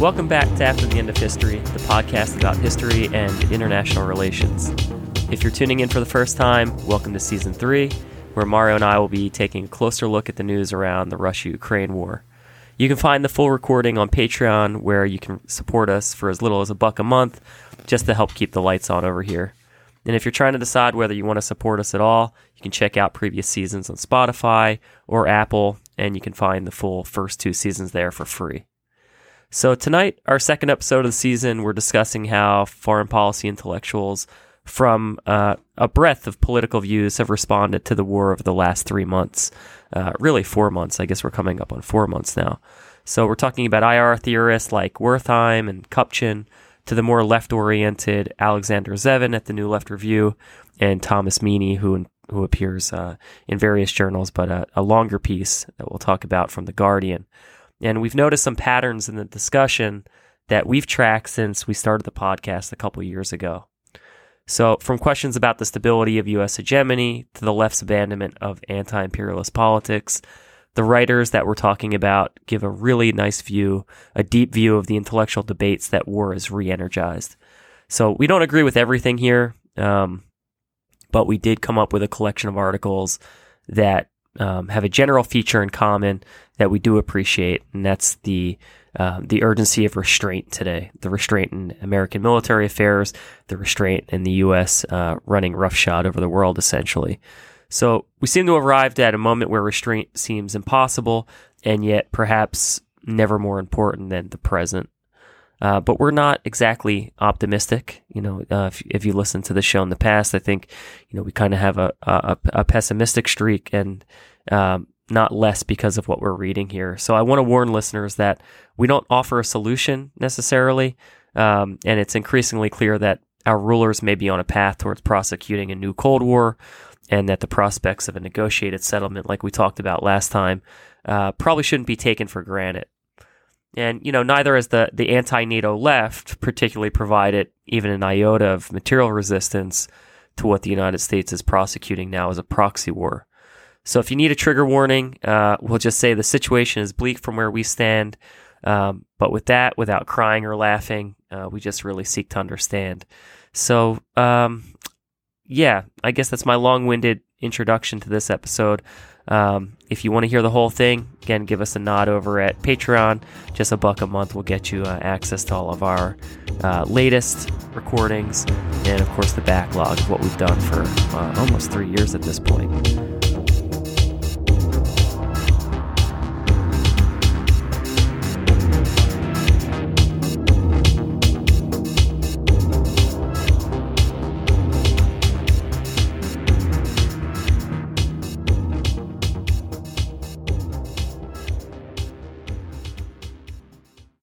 Welcome back to After the End of History, the podcast about history and international relations. If you're tuning in for the first time, welcome to season three, where Mario and I will be taking a closer look at the news around the Russia Ukraine war. You can find the full recording on Patreon, where you can support us for as little as a buck a month just to help keep the lights on over here. And if you're trying to decide whether you want to support us at all, you can check out previous seasons on Spotify or Apple, and you can find the full first two seasons there for free. So, tonight, our second episode of the season, we're discussing how foreign policy intellectuals from uh, a breadth of political views have responded to the war over the last three months. Uh, really, four months. I guess we're coming up on four months now. So, we're talking about IR theorists like Wertheim and Kupchan, to the more left oriented Alexander Zevin at the New Left Review, and Thomas Meaney, who who appears uh, in various journals, but a, a longer piece that we'll talk about from The Guardian. And we've noticed some patterns in the discussion that we've tracked since we started the podcast a couple years ago. So, from questions about the stability of U.S. hegemony to the left's abandonment of anti imperialist politics, the writers that we're talking about give a really nice view, a deep view of the intellectual debates that war has re energized. So, we don't agree with everything here, um, but we did come up with a collection of articles that um, have a general feature in common that we do appreciate, and that's the uh, the urgency of restraint today, the restraint in American military affairs, the restraint in the U.S. Uh, running roughshod over the world, essentially. So we seem to have arrived at a moment where restraint seems impossible, and yet perhaps never more important than the present. Uh, but we're not exactly optimistic. You know, uh, if, if you listen to the show in the past, I think, you know, we kind of have a, a, a, pessimistic streak and um, not less because of what we're reading here. So I want to warn listeners that we don't offer a solution necessarily. Um, and it's increasingly clear that our rulers may be on a path towards prosecuting a new Cold War and that the prospects of a negotiated settlement, like we talked about last time, uh, probably shouldn't be taken for granted. And, you know, neither has the, the anti NATO left particularly provided even an iota of material resistance to what the United States is prosecuting now as a proxy war. So if you need a trigger warning, uh, we'll just say the situation is bleak from where we stand. Um, but with that, without crying or laughing, uh, we just really seek to understand. So, um, yeah, I guess that's my long winded introduction to this episode. Um, if you want to hear the whole thing, again, give us a nod over at Patreon. Just a buck a month will get you uh, access to all of our uh, latest recordings and, of course, the backlog of what we've done for uh, almost three years at this point.